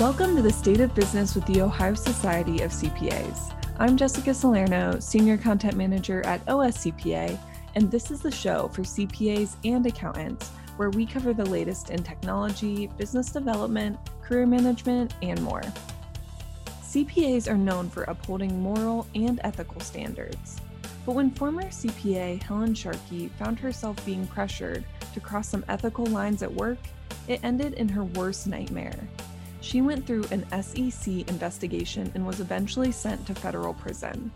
Welcome to the State of Business with the Ohio Society of CPAs. I'm Jessica Salerno, Senior Content Manager at OSCPA, and this is the show for CPAs and accountants where we cover the latest in technology, business development, career management, and more. CPAs are known for upholding moral and ethical standards. But when former CPA Helen Sharkey found herself being pressured to cross some ethical lines at work, it ended in her worst nightmare she went through an SEC investigation and was eventually sent to federal prison.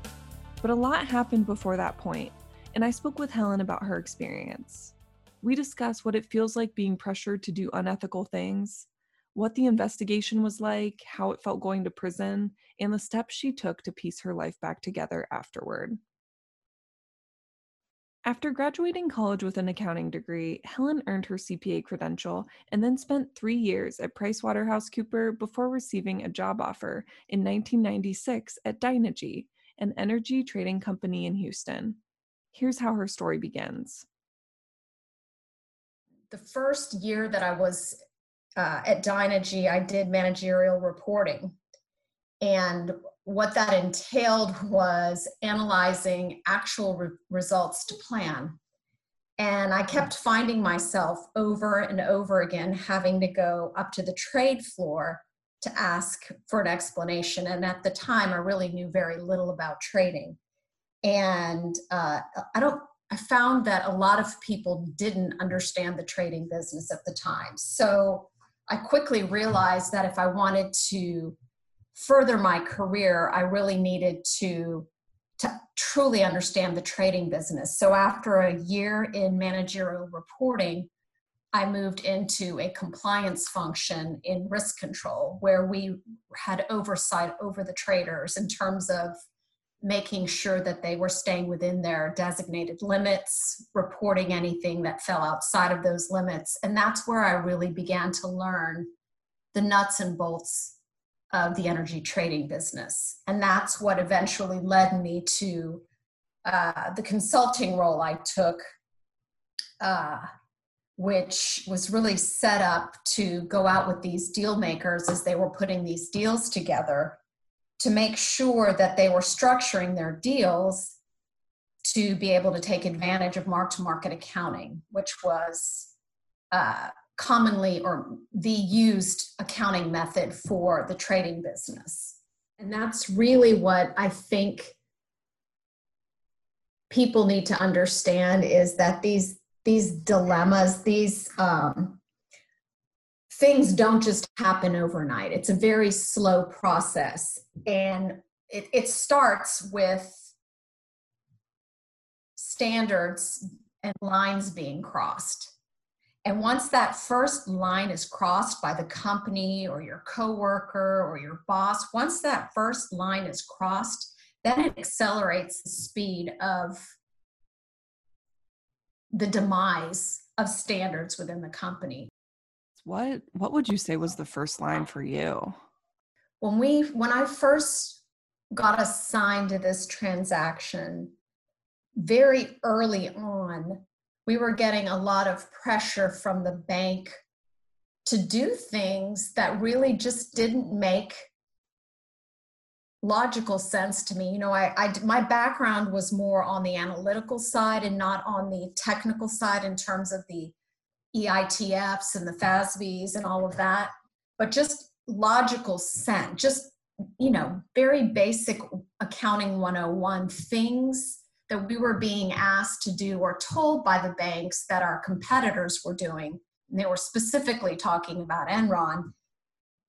But a lot happened before that point, and I spoke with Helen about her experience. We discussed what it feels like being pressured to do unethical things, what the investigation was like, how it felt going to prison, and the steps she took to piece her life back together afterward. After graduating college with an accounting degree, Helen earned her CPA credential and then spent three years at PricewaterhouseCooper before receiving a job offer in 1996 at Dynegy, an energy trading company in Houston. Here's how her story begins. The first year that I was uh, at Dynegy, I did managerial reporting. And what that entailed was analyzing actual re- results to plan. And I kept finding myself over and over again having to go up to the trade floor to ask for an explanation. And at the time, I really knew very little about trading. And uh, I don't, I found that a lot of people didn't understand the trading business at the time. So I quickly realized that if I wanted to further my career, I really needed to to truly understand the trading business. So after a year in managerial reporting, I moved into a compliance function in risk control where we had oversight over the traders in terms of making sure that they were staying within their designated limits, reporting anything that fell outside of those limits. And that's where I really began to learn the nuts and bolts of the energy trading business. And that's what eventually led me to uh, the consulting role I took, uh, which was really set up to go out with these deal makers as they were putting these deals together to make sure that they were structuring their deals to be able to take advantage of mark to market accounting, which was uh, commonly or the used accounting method for the trading business. And that's really what I think people need to understand is that these these dilemmas, these um, things don't just happen overnight. It's a very slow process, and it, it starts with standards and lines being crossed and once that first line is crossed by the company or your coworker or your boss, once that first line is crossed, then it accelerates the speed of the demise of standards within the company. What what would you say was the first line for you? When we when I first got assigned to this transaction, very early on, we were getting a lot of pressure from the bank to do things that really just didn't make logical sense to me. You know, I, I my background was more on the analytical side and not on the technical side in terms of the EITFs and the FASBs and all of that, but just logical sense, just you know, very basic accounting 101 things that we were being asked to do or told by the banks that our competitors were doing, and they were specifically talking about Enron,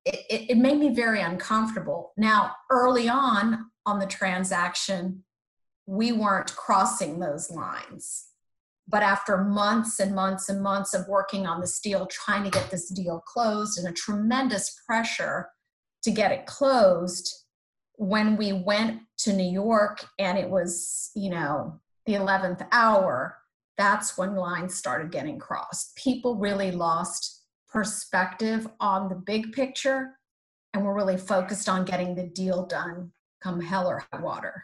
it, it, it made me very uncomfortable. Now, early on on the transaction, we weren't crossing those lines. But after months and months and months of working on this deal, trying to get this deal closed, and a tremendous pressure to get it closed, when we went to New York and it was, you know, the 11th hour, that's when lines started getting crossed. People really lost perspective on the big picture and were really focused on getting the deal done come hell or high water.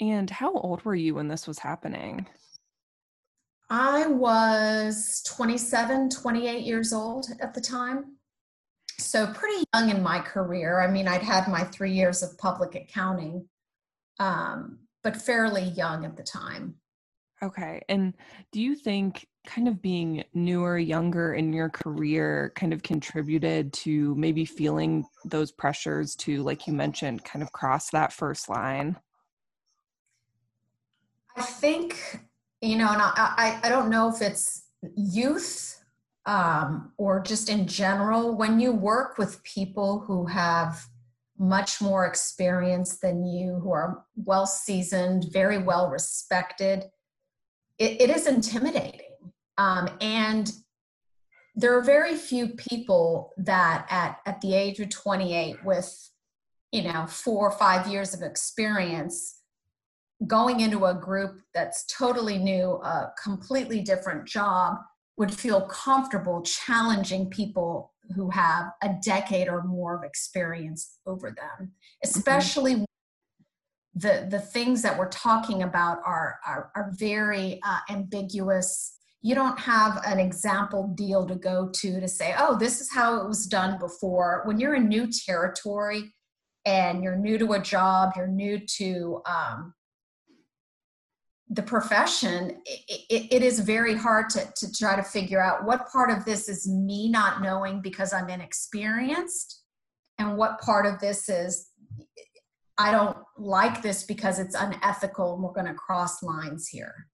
And how old were you when this was happening? I was 27, 28 years old at the time. So pretty young in my career. I mean, I'd had my three years of public accounting, um, but fairly young at the time. Okay. And do you think kind of being newer, younger in your career kind of contributed to maybe feeling those pressures to, like you mentioned, kind of cross that first line? I think, you know, and I, I, I don't know if it's youth um, or just in general, when you work with people who have much more experience than you, who are well seasoned, very well respected, it, it is intimidating. Um, and there are very few people that at, at the age of 28 with, you know, four or five years of experience going into a group that's totally new, a completely different job, would feel comfortable challenging people who have a decade or more of experience over them, mm-hmm. especially mm-hmm. the the things that we're talking about are are, are very uh, ambiguous. You don't have an example deal to go to to say, oh, this is how it was done before. When you're in new territory and you're new to a job, you're new to um, the profession, it, it, is very hard to, to try to figure out what part of this is me not knowing because I'm inexperienced, and what part of this is I don't like this because it's unethical and we're going to cross lines here.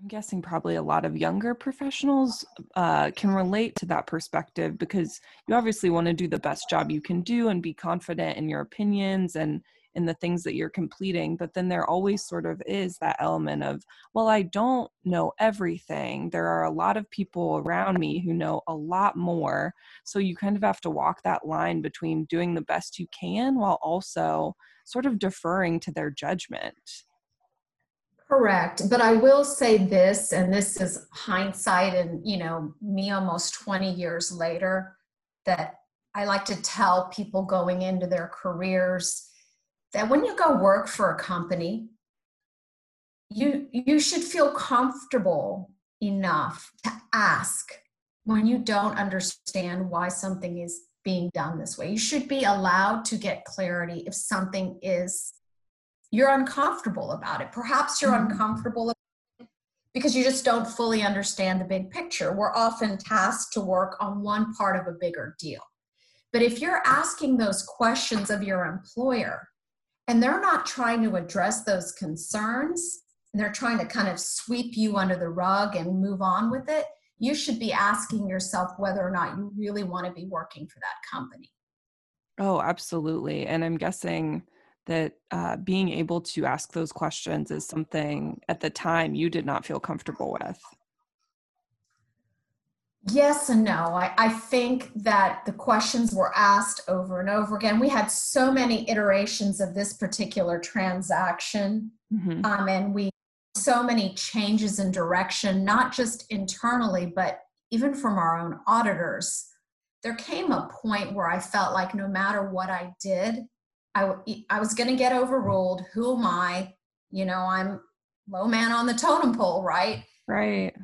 I'm guessing probably a lot of younger professionals uh, can relate to that perspective because you obviously want to do the best job you can do and be confident in your opinions and in the things that you're completing but then there always sort of is that element of well i don't know everything. There are a lot of people around me who know a lot more. So you kind of have to walk that line between doing the best you can while also sort of deferring to their judgment. Correct. But i will say this and this is hindsight and you know me almost 20 years later that i like to tell people going into their careers that when you go work for a company, you you should feel comfortable enough to ask when you don't understand why something is being done this way. You should be allowed to get clarity if something is you're uncomfortable about it. Perhaps you're mm-hmm. uncomfortable because you just don't fully understand the big picture. We're often tasked to work on one part of a bigger deal. But if you're asking those questions of your employer, and they're not trying to address those concerns. And they're trying to kind of sweep you under the rug and move on with it. You should be asking yourself whether or not you really want to be working for that company. Oh absolutely. And i'm guessing that uh, being able to ask those questions is something at the time you did not feel comfortable with Yes and no. I, I think that the questions were asked over and over again. We had so many iterations of this particular transaction, mm-hmm. um, and we so many changes in direction, not just internally, but even from our own auditors. There came a point where I felt like no matter what I did, I, I was going to get overruled. Who am I? You know, I'm low man on the totem pole, right? Right.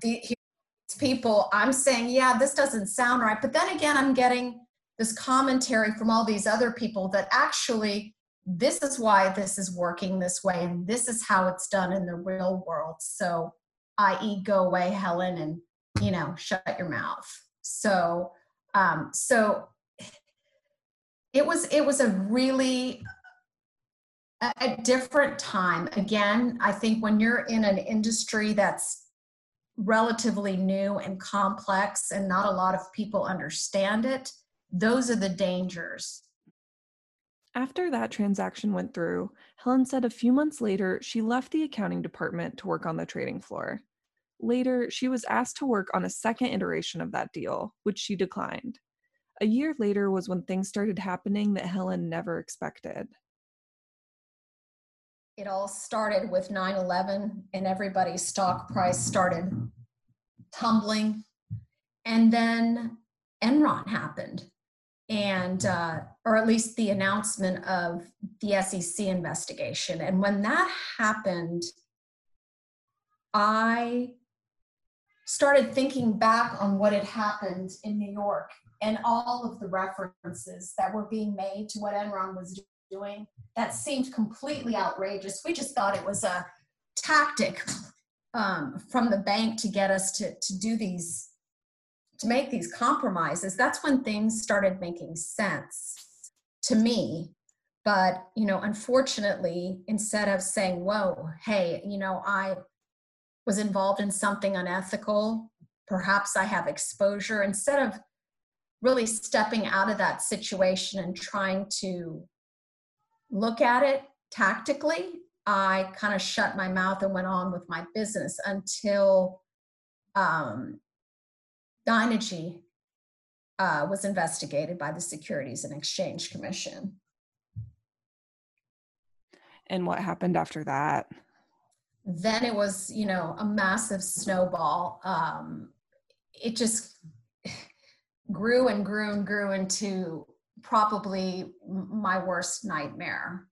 People, I'm saying, yeah, this doesn't sound right. But then again, I'm getting this commentary from all these other people that actually this is why this is working this way and this is how it's done in the real world. So, i.e., go away, Helen, and you know, shut your mouth. So, um, so it was it was a really a, a different time. Again, I think when you're in an industry that's relatively new and complex and not a lot of people understand it, those are the dangers. After that transaction went through, Helen said a few months later she left the accounting department to work on the trading floor. Later, she was asked to work on a second iteration of that deal, which she declined. A year later was when things started happening that Helen never expected it all started with 9-11 and everybody's stock price started tumbling. And then enron happened and uh, or at least the announcement of the sec investigation. And when that happened i started thinking back on what had happened in New York and all of the references that were being made to what Enron was doing, that seemed completely outrageous. We just thought it was a tactic um, from the bank to get us to, to do these, to make these compromises. That's when things started making sense to me. But, you know, unfortunately, instead of saying, whoa, hey, you know, I was involved in something unethical, perhaps I have exposure, instead of really stepping out of that situation and trying to look at it tactically, I kind of shut my mouth and went on with my business until um, Dynegy uh, was investigated by the Securities and Exchange Commission. And what happened after that? Then it was, you know, a massive snowball. Um, it just grew and grew and grew into probably my worst nightmare.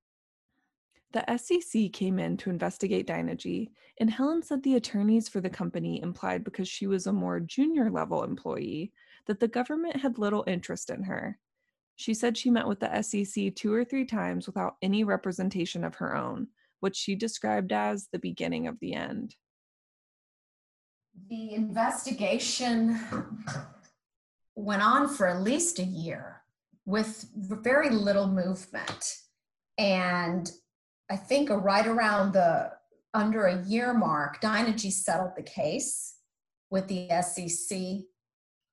The SEC came in to investigate Dynegy, and Helen said the attorneys for the company implied because she was a more junior level employee that the government had little interest in her. She said she met with the SEC two or three times without any representation of her own, which she described as the beginning of the end. The investigation went on for at least a year with very little movement. And I think right around the under a year mark, Dynegy settled the case with the SEC.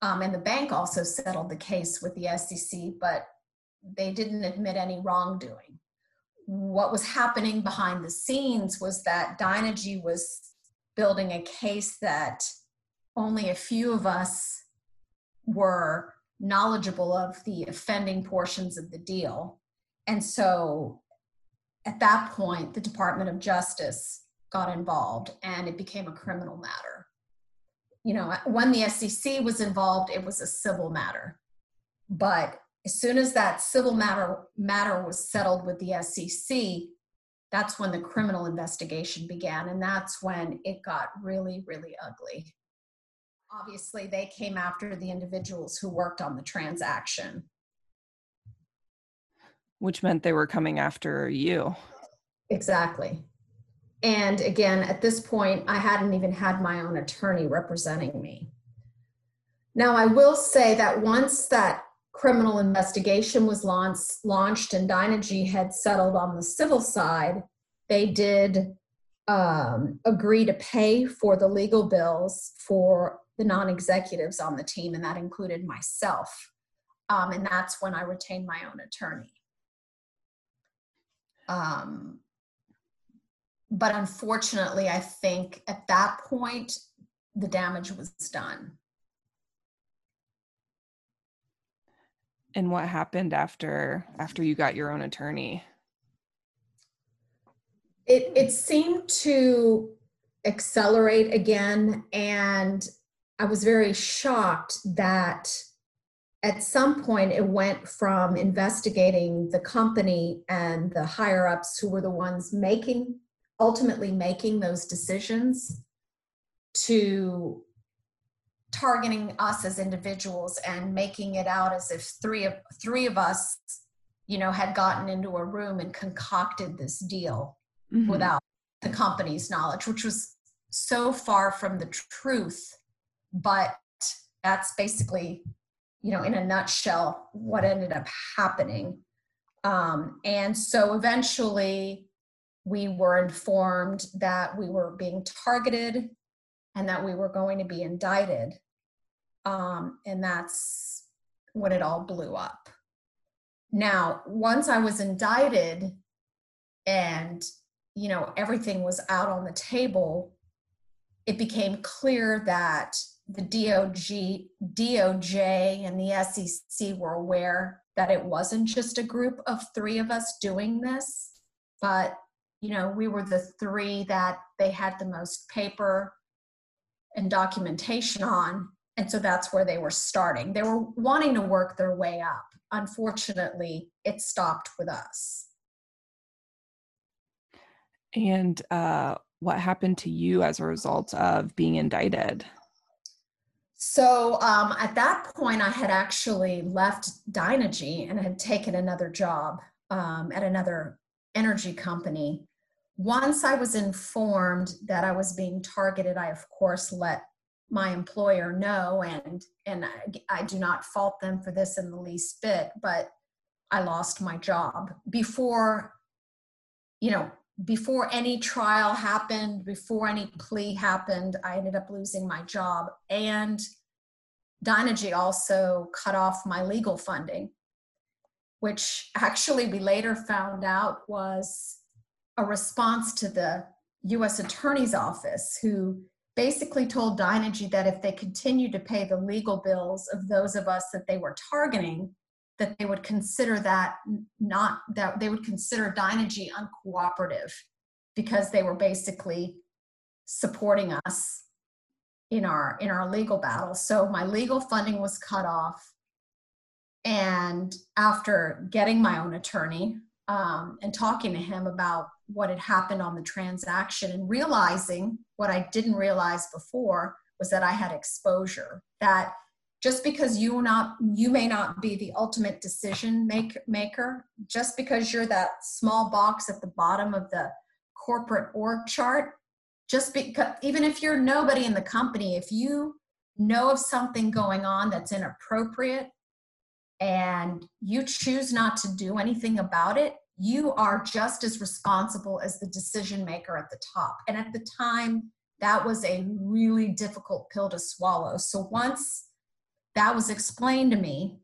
Um, and the bank also settled the case with the SEC, but they didn't admit any wrongdoing. What was happening behind the scenes was that Dynegy was building a case that only a few of us were knowledgeable of the offending portions of the deal. And so at that point, the Department of Justice got involved and it became a criminal matter. You know, when the SEC was involved, it was a civil matter. But as soon as that civil matter matter was settled with the SEC, that's when the criminal investigation began and that's when it got really really ugly obviously they came after the individuals who worked on the transaction. Which meant they were coming after you. Exactly. And again at this point i hadn't even had my own attorney representing me. Now i will say that once that criminal investigation was launched, launched and Dynegy had settled on the civil side, they did um, agree to pay for the legal bills for the non executives on the team, and that included myself. Um, and that's when I retained my own attorney. Um, but unfortunately, I think at that point, the damage was done. And what happened after after you got your own attorney? It it seemed to accelerate again and I was very shocked that at some point it went from investigating the company and the higher ups who were the ones making ultimately making those decisions to targeting us as individuals and making it out as if three of three of us you know had gotten into a room and concocted this deal mm-hmm. without the company's knowledge which was so far from the truth but that's basically you know in a nutshell what ended up happening um, and so eventually we were informed that we were being targeted and that we were going to be indicted um, and that's when it all blew up. Now, once I was indicted and you know everything was out on the table, it became clear that the DOJ, DOJ and the SEC were aware that it wasn't just a group of three of us doing this, but you know we were the three that they had the most paper and documentation on and so that's where they were starting. They were wanting to work their way up. Unfortunately, it stopped with us. And uh, what happened to you as a result of being indicted? So um, at that point, I had actually left Dynegy and had taken another job um, at another energy company. Once I was informed that I was being targeted, I of course let my employer know, and and I, I do not fault them for this in the least bit. But I lost my job before, you know, before any trial happened, before any plea happened, I ended up losing my job. And Dynegy also cut off my legal funding, which actually we later found out was a response to the US Attorney's Office, who basically told Dynegy that if they continued to pay the legal bills of those of us that they were targeting, that they would consider that not that they would consider Dynegy uncooperative because they were basically supporting us in our in our legal battle. So my legal funding was cut off, and after getting my own attorney um, and talking to him about what had happened on the transaction and realizing what I didn't realize before was that I had exposure that just because you not you may not be the ultimate decision make, maker just because you're that small box at the bottom of the corporate org chart just because even if you're nobody in the company if you know of something going on that's inappropriate and you choose not to do anything about it you are just as responsible as the decision maker at the top. And at the time that was a really difficult pill to swallow. So once that was explained to me.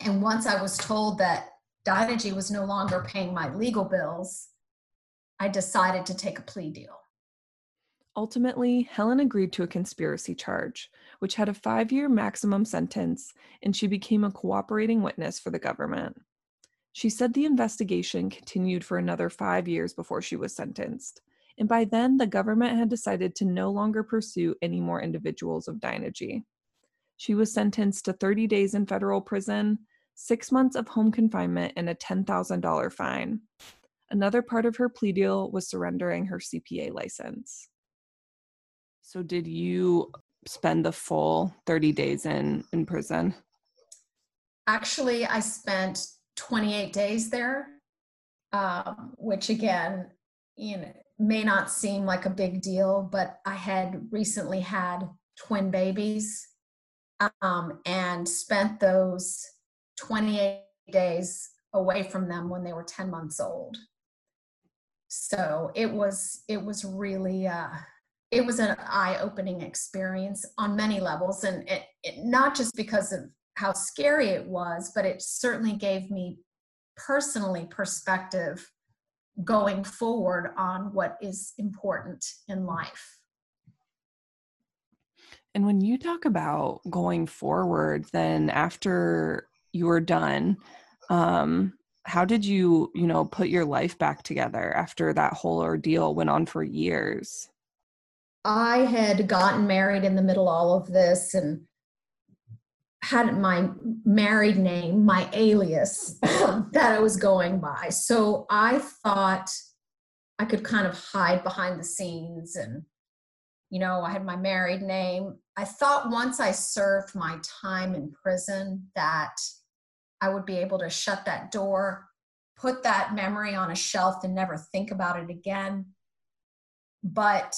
And once I was told that Dynegy was no longer paying my legal bills, I decided to take a plea deal. Ultimately, Helen agreed to a conspiracy charge, which had a five year maximum sentence, and she became a cooperating witness for the government. She said the investigation continued for another five years before she was sentenced, and by then the government had decided to no longer pursue any more individuals of Dynegy. She was sentenced to 30 days in federal prison, six months of home confinement, and a $10,000 fine. Another part of her plea deal was surrendering her CPA license. So, did you spend the full 30 days in, in prison? Actually, I spent 28 days there, um, which again, you know, may not seem like a big deal, but I had recently had twin babies um, and spent those 28 days away from them when they were 10 months old. So it was it was really uh, it was an eye-opening experience on many levels and it, it, not just because of how scary it was but it certainly gave me personally perspective going forward on what is important in life and when you talk about going forward, then after you were done, um, how did you, you know, put your life back together after that whole ordeal went on for years? I had gotten married in the middle of all of this and had my married name, my alias that I was going by. So I thought I could kind of hide behind the scenes and you know, I had my married name. I thought once I served my time in prison that I would be able to shut that door, put that memory on a shelf and never think about it again. But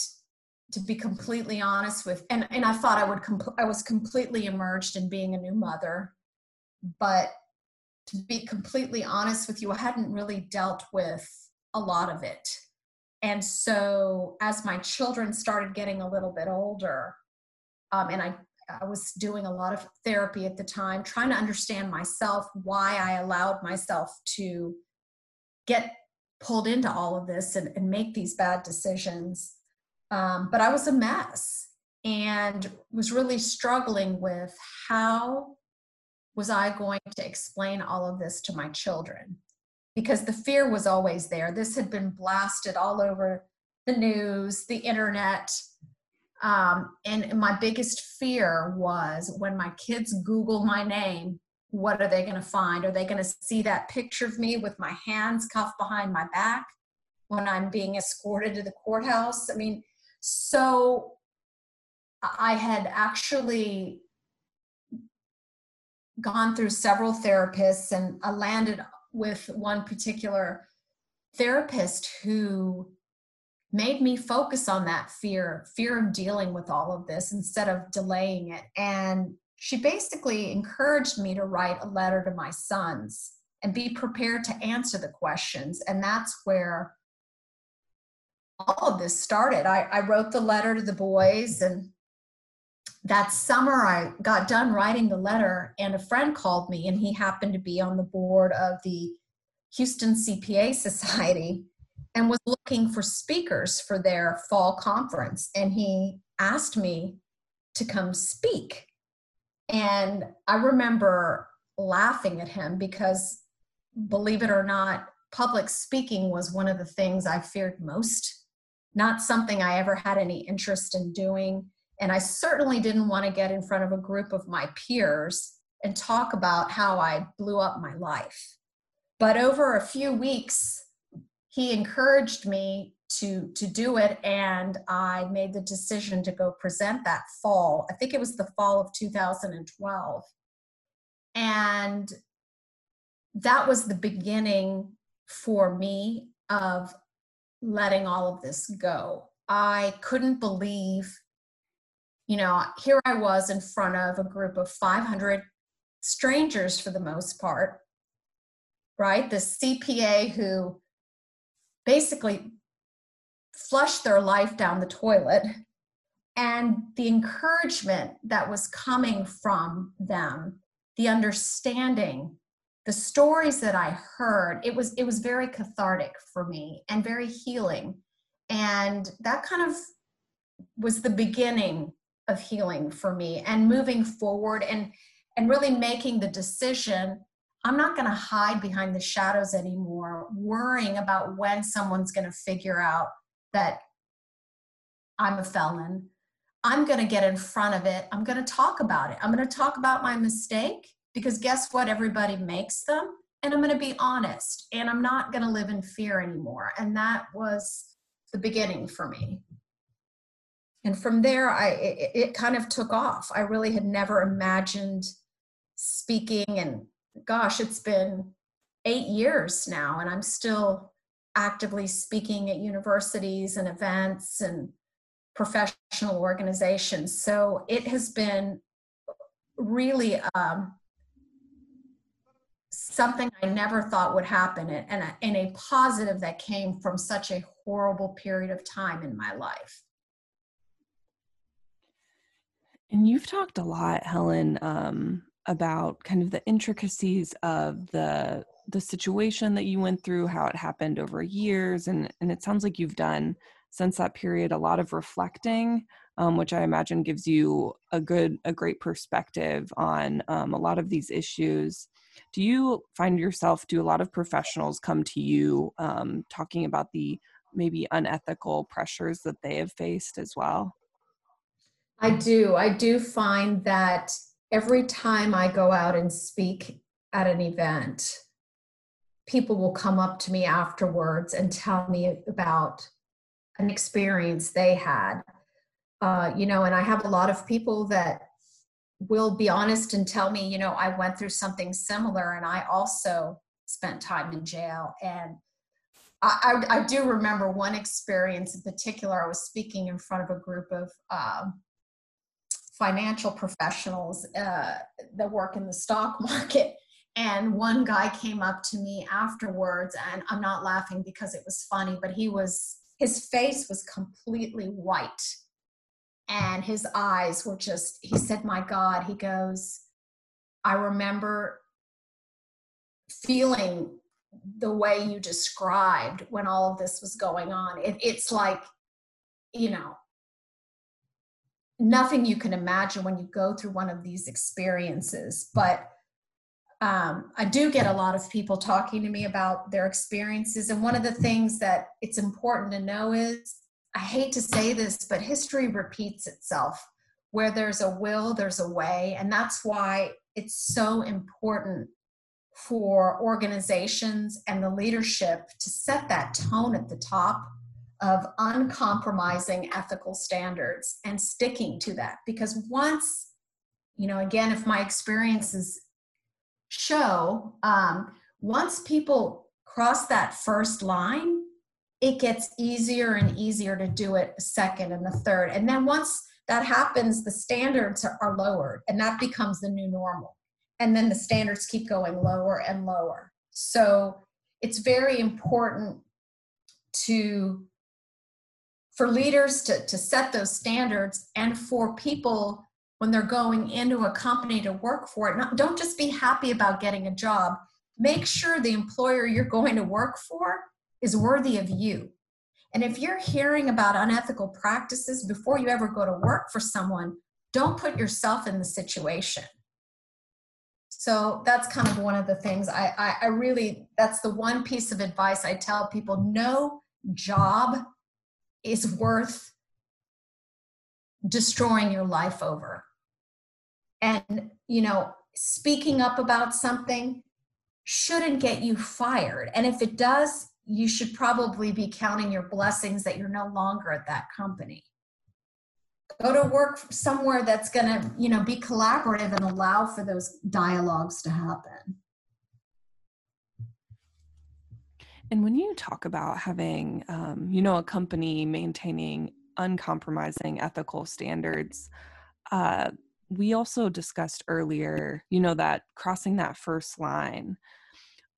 to be completely honest with and and I thought I would compl- I was completely immersed in being a new mother. But to be completely honest with you, I hadn't really dealt with a lot of it and so as my children started getting a little bit older um, and I, I was doing a lot of therapy at the time trying to understand myself why i allowed myself to get pulled into all of this and, and make these bad decisions um, but i was a mess and was really struggling with how was i going to explain all of this to my children because the fear was always there. This had been blasted all over the news, the internet. Um, and my biggest fear was when my kids Google my name, what are they going to find? Are they going to see that picture of me with my hands cuffed behind my back when I'm being escorted to the courthouse? I mean, so I had actually gone through several therapists and I landed with one particular therapist who made me focus on that fear fear of dealing with all of this instead of delaying it. And she basically encouraged me to write a letter to my sons and be prepared to answer the questions. And that's where all of this started. I, I wrote the letter to the boys and that summer i got done writing the letter and a friend called me and he happened to be on the board of the houston cpa society and was looking for speakers for their fall conference. And he asked me to come speak. And I remember laughing at him because, believe it or not, public speaking was one of the things I feared most. Not something I ever had any interest in doing. And I certainly didn't want to get in front of a group of my peers and talk about how I blew up my life. But over a few weeks, he encouraged me to to do it and i made the decision to go present that fall. I think it was the fall of 2012 and that was the beginning for me of letting all of this go. I couldn't believe you know here i was in front of a group of 500 strangers for the most part right? The cpa who basically flushed their life down the toilet and the encouragement that was coming from them the understanding the stories that i heard it was it was very cathartic for me and very healing. And that kind of was the beginning of healing for me and moving forward and and really making the decision I'm not going to hide behind the shadows anymore, worrying about when someone's going to figure out that I'm a felon. I'm going to get in front of it. I'm going to talk about it. I'm going to talk about my mistake because guess what? Everybody makes them. And I'm going to be honest and I'm not going to live in fear anymore. And that was the beginning for me. And from there, I it, it kind of took off. I really had never imagined speaking and gosh, it's been eight years now, and I'm still actively speaking at universities and events and professional organizations. So it has been really um, something I never thought would happen, and a, a positive that came from such a horrible period of time in my life. And you've talked a lot, Helen, um, about kind of the intricacies of the the situation that you went through, how it happened over years, and and it sounds like you've done since that period a lot of reflecting, um, which I imagine gives you a good a great perspective on um, a lot of these issues. Do you find yourself? Do a lot of professionals come to you um, talking about the maybe unethical pressures that they have faced as well? I do. I do find that every time I go out and speak at an event, people will come up to me afterwards and tell me about an experience they had. Uh, you know, and I have a lot of people that will be honest and tell me, you know, I went through something similar and I also spent time in jail. And I, I, I do remember one experience in particular. I was speaking in front of a group of um, financial professionals uh, that work in the stock market. And one guy came up to me afterwards, and I'm not laughing because it was funny, but he was, his face was completely white. And his eyes were just, he said, My God, he goes, I remember feeling the way you described when all of this was going on. It, it's like, you know, nothing you can imagine when you go through one of these experiences. But um, I do get a lot of people talking to me about their experiences. And one of the things that it's important to know is I hate to say this, but history repeats itself. Where there's a will, there's a way. And that's why it's so important for organizations and the leadership to set that tone at the top of uncompromising ethical standards and sticking to that. Because once you know again if my experiences show um, once people cross that first line it gets easier and easier to do it a second and the third. And then once that happens the standards are, are lowered and that becomes the new normal. And then the standards keep going lower and lower. So it's very important to for leaders to, to set those standards and for people when they're going into a company to work for it. Not, don't just be happy about getting a job. Make sure the employer you're going to work for is worthy of you. And if you're hearing about unethical practices before you ever go to work for someone don't put yourself in the situation. So that's kind of one of the things I, I, I really that's the one piece of advice i tell people no job is worth destroying your life over. And you know speaking up about something shouldn't get you fired. And if it does you should probably be counting your blessings that you're no longer at that company. Go to work somewhere that's going to you know be collaborative and allow for those dialogues to happen and when you talk about having um, you know a company maintaining uncompromising ethical standards uh, we also discussed earlier you know that crossing that first line.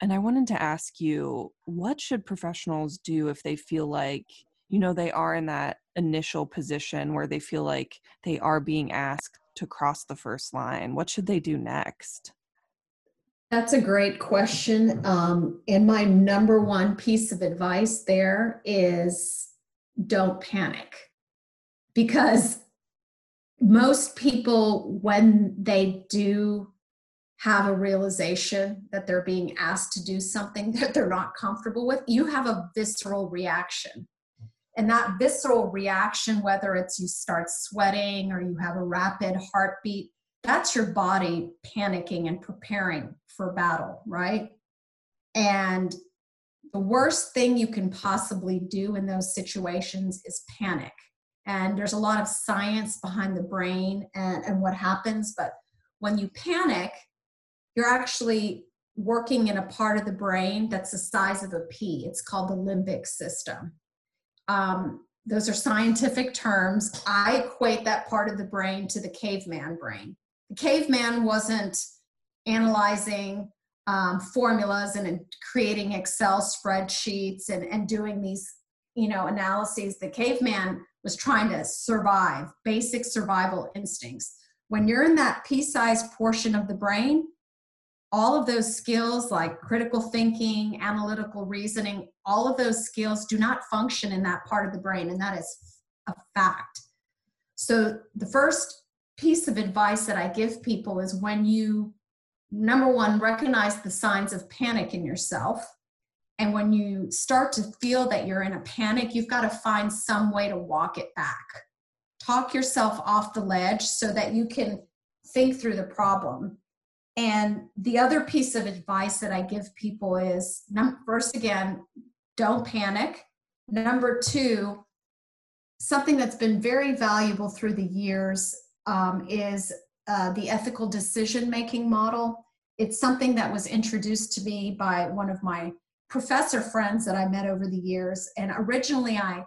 And i wanted to ask you what should professionals do if they feel like you know they are in that initial position where they feel like they are being asked to cross the first line? What should they do next that's a great question. Um, and my number one piece of advice there is don't panic. Because most people when they do have a realization that they're being asked to do something that they're not comfortable with you have a visceral reaction. And that visceral reaction, whether it's you start sweating or you have a rapid heartbeat, that's your body panicking and preparing for battle, right? And the worst thing you can possibly do in those situations is panic. And there's a lot of science behind the brain and, and what happens. But when you panic, you're actually working in a part of the brain that's the size of a pea. It's called the limbic system. Um, those are scientific terms. I equate that part of the brain to the caveman brain. Caveman wasn't analyzing um, formulas and creating Excel spreadsheets and, and doing these, you know, analyses. The caveman was trying to survive, basic survival instincts. When you're in that pea-sized portion of the brain, all of those skills like critical thinking, analytical reasoning, all of those skills do not function in that part of the brain, and that is a fact. So, the first piece of advice that I give people is when you, number one, recognize the signs of panic in yourself. And when you start to feel that you're in a panic, you've got to find some way to walk it back. Talk yourself off the ledge so that you can think through the problem and the other piece of advice that I give people is first, again, don't panic. Number two, something that's been very valuable through the years um, is uh, the ethical decision making model. It's something that was introduced to me by one of my professor friends that I met over the years. And originally, I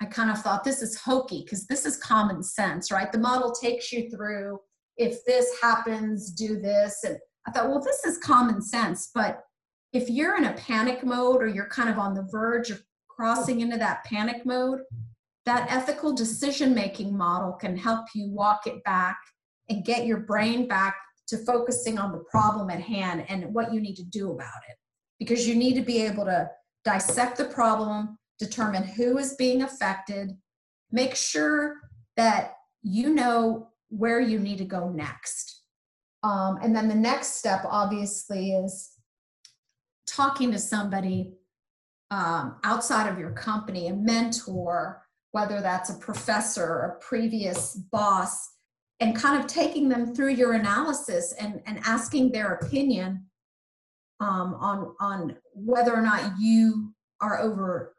I kind of thought this is hokey because this is common sense, right? The model takes you through if this happens, do this. And I thought, well, this is common sense. But if you're in a panic mode or you're kind of on the verge of crossing into that panic mode, that ethical decision making model can help you walk it back and get your brain back to focusing on the problem at hand and what you need to do about it. Because you need to be able to dissect the problem, determine who is being affected, make sure that you know where you need to go next. Um, and then the next step, obviously, is talking to somebody um, outside of your company, a mentor, whether that's a professor or a previous boss, and kind of taking them through your analysis and, and asking their opinion um, on, on whether or not you are over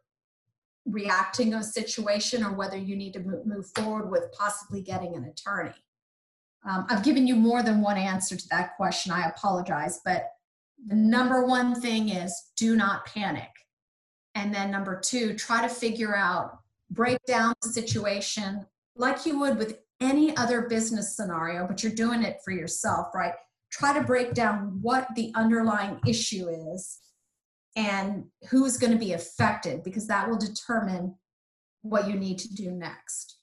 reacting a situation or whether you need to move forward with possibly getting an attorney. Um, I've given you more than one answer to that question. I apologize, but the number one thing is do not panic. And then number two, try to figure out, break down the situation like you would with any other business scenario, but you're doing it for yourself, right? Try to break down what the underlying issue is and who's going to be affected because that will determine what you need to do next.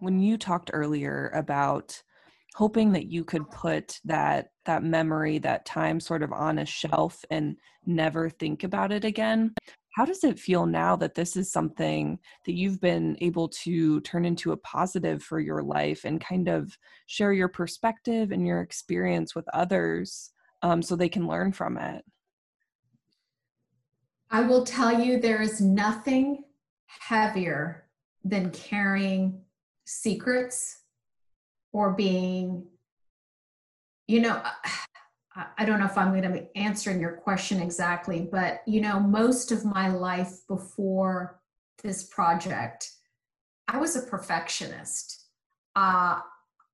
When you talked earlier about hoping that you could put that that memory that time sort of on a shelf and never think about it again how does it feel now that this is something that you've been able to turn into a positive for your life and kind of share your perspective and your experience with others um, so they can learn from it? I will tell you there is nothing heavier than carrying secrets or being, you know, I don't know if I'm going to be answering your question exactly, but you know, most of my life before this project, I was a perfectionist. Uh,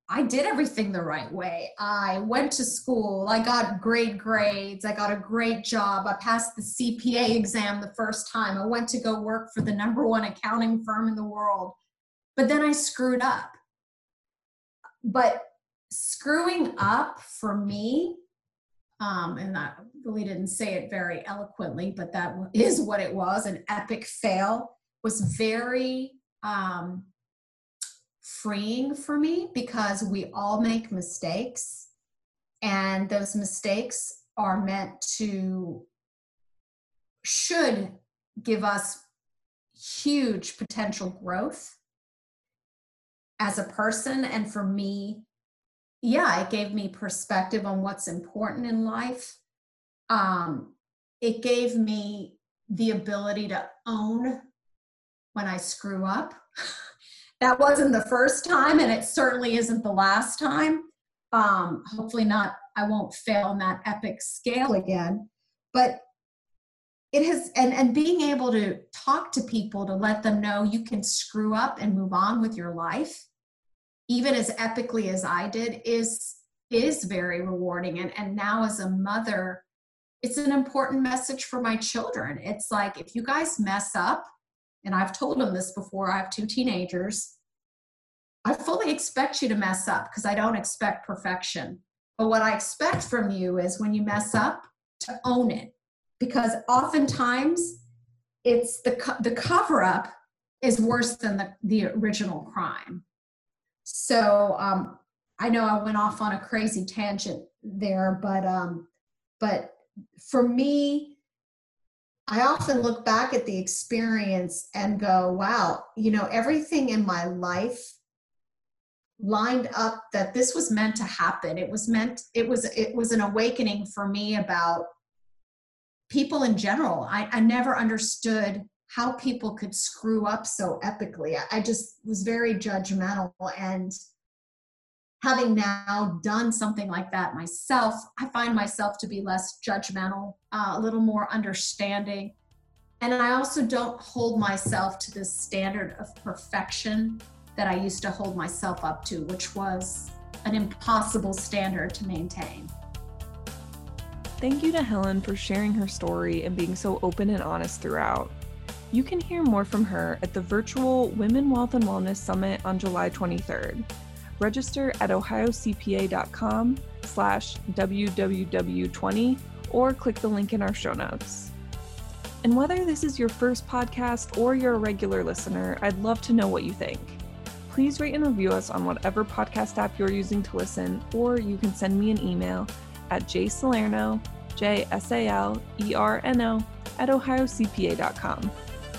I did everything the right way. I went to school, I got great grades, I got a great job, I passed the CPA exam the first time, I went to go work for the number one accounting firm in the world. But then I screwed up but screwing up for me um, and I really didn't say it very eloquently, but that is what it was an epic fail. Was very um, freeing for me because we all make mistakes, and those mistakes are meant to, should give us huge potential growth as a person and for me yeah it gave me perspective on what's important in life. Um, it gave me the ability to own when i screw up. That wasn't the first time and it certainly isn't the last time. Um, hopefully not i won't fail on that epic scale again. But it has and and being able to talk to people to let them know you can screw up and move on with your life even as epically as i did is is very rewarding. And and now as a mother it's an important message for my children. It's like if you guys mess up and i've told them this before i have two teenagers i fully expect you to mess up because i don't expect perfection. But what i expect from you is when you mess up to own it. Because oftentimes it's the co- the cover up is worse than the, the original crime. So um, I know I went off on a crazy tangent there, but um, but for me, I often look back at the experience and go, wow, you know, everything in my life lined up that this was meant to happen. It was meant, it was, it was an awakening for me about people in general. I, I never understood how people could screw up so epically. I, just was very judgmental. And having now done something like that myself, I find myself to be less judgmental, uh, a little more understanding. And I also don't hold myself to this standard of perfection that I used to hold myself up to, which was an impossible standard to maintain. Thank you to Helen for sharing her story and being so open and honest throughout. You can hear more from her at the virtual Women Wealth and Wellness Summit on July 23rd. Register at ohiocpa.com slash www20 or click the link in our show notes. And whether this is your first podcast or you're a regular listener, I'd love to know what you think. Please rate and review us on whatever podcast app you're using to listen, or you can send me an email at jsalerno, J-S-A-L-E-R-N-O, at ohiocpa.com.